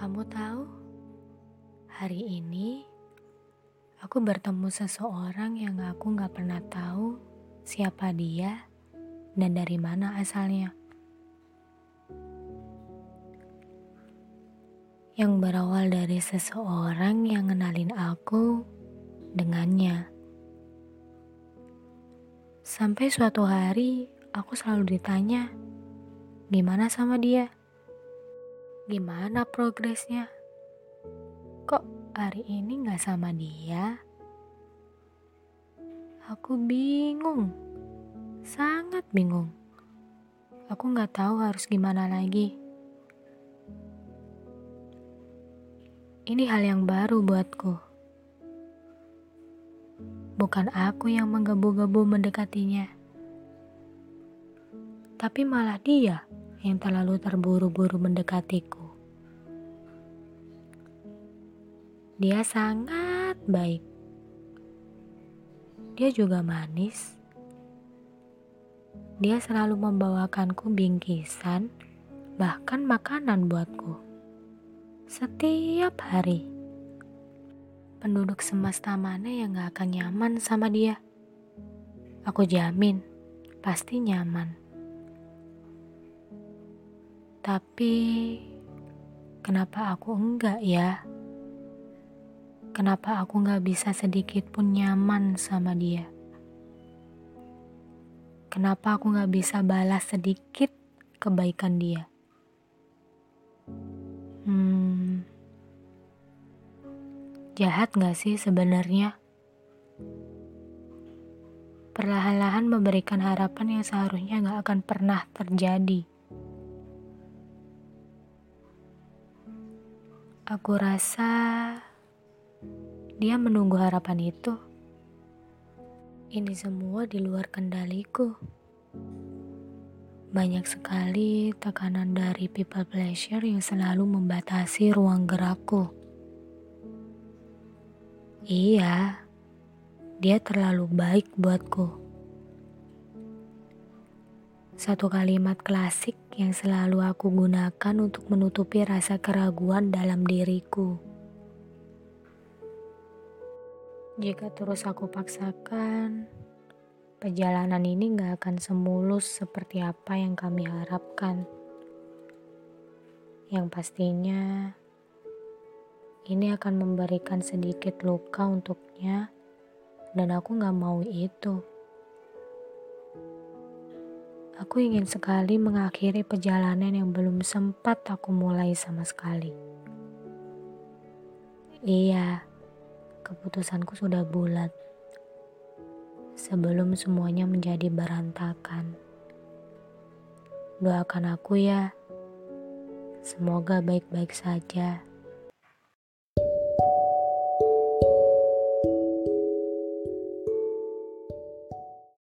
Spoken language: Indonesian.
Kamu tahu, hari ini aku bertemu seseorang yang aku gak pernah tahu siapa dia dan dari mana asalnya. Yang berawal dari seseorang yang ngenalin aku dengannya. Sampai suatu hari aku selalu ditanya, gimana sama dia? Gimana progresnya? Kok hari ini gak sama dia? Aku bingung, sangat bingung. Aku gak tahu harus gimana lagi. Ini hal yang baru buatku. Bukan aku yang menggebu-gebu mendekatinya, tapi malah dia yang terlalu terburu-buru mendekatiku. Dia sangat baik. Dia juga manis. Dia selalu membawakanku bingkisan, bahkan makanan buatku. Setiap hari. Penduduk semesta mana yang gak akan nyaman sama dia? Aku jamin, pasti nyaman. Tapi, kenapa aku enggak ya? Kenapa aku gak bisa sedikit pun nyaman sama dia? Kenapa aku gak bisa balas sedikit kebaikan dia? Hmm, jahat gak sih sebenarnya? Perlahan-lahan memberikan harapan yang seharusnya gak akan pernah terjadi. Aku rasa dia menunggu harapan itu. Ini semua di luar kendaliku. Banyak sekali tekanan dari people pleasure yang selalu membatasi ruang gerakku. Iya, dia terlalu baik buatku. Satu kalimat klasik yang selalu aku gunakan untuk menutupi rasa keraguan dalam diriku. Jika terus aku paksakan, perjalanan ini gak akan semulus seperti apa yang kami harapkan. Yang pastinya, ini akan memberikan sedikit luka untuknya, dan aku gak mau itu. Aku ingin sekali mengakhiri perjalanan yang belum sempat aku mulai sama sekali. Iya keputusanku sudah bulat. Sebelum semuanya menjadi berantakan. Doakan aku ya. Semoga baik-baik saja.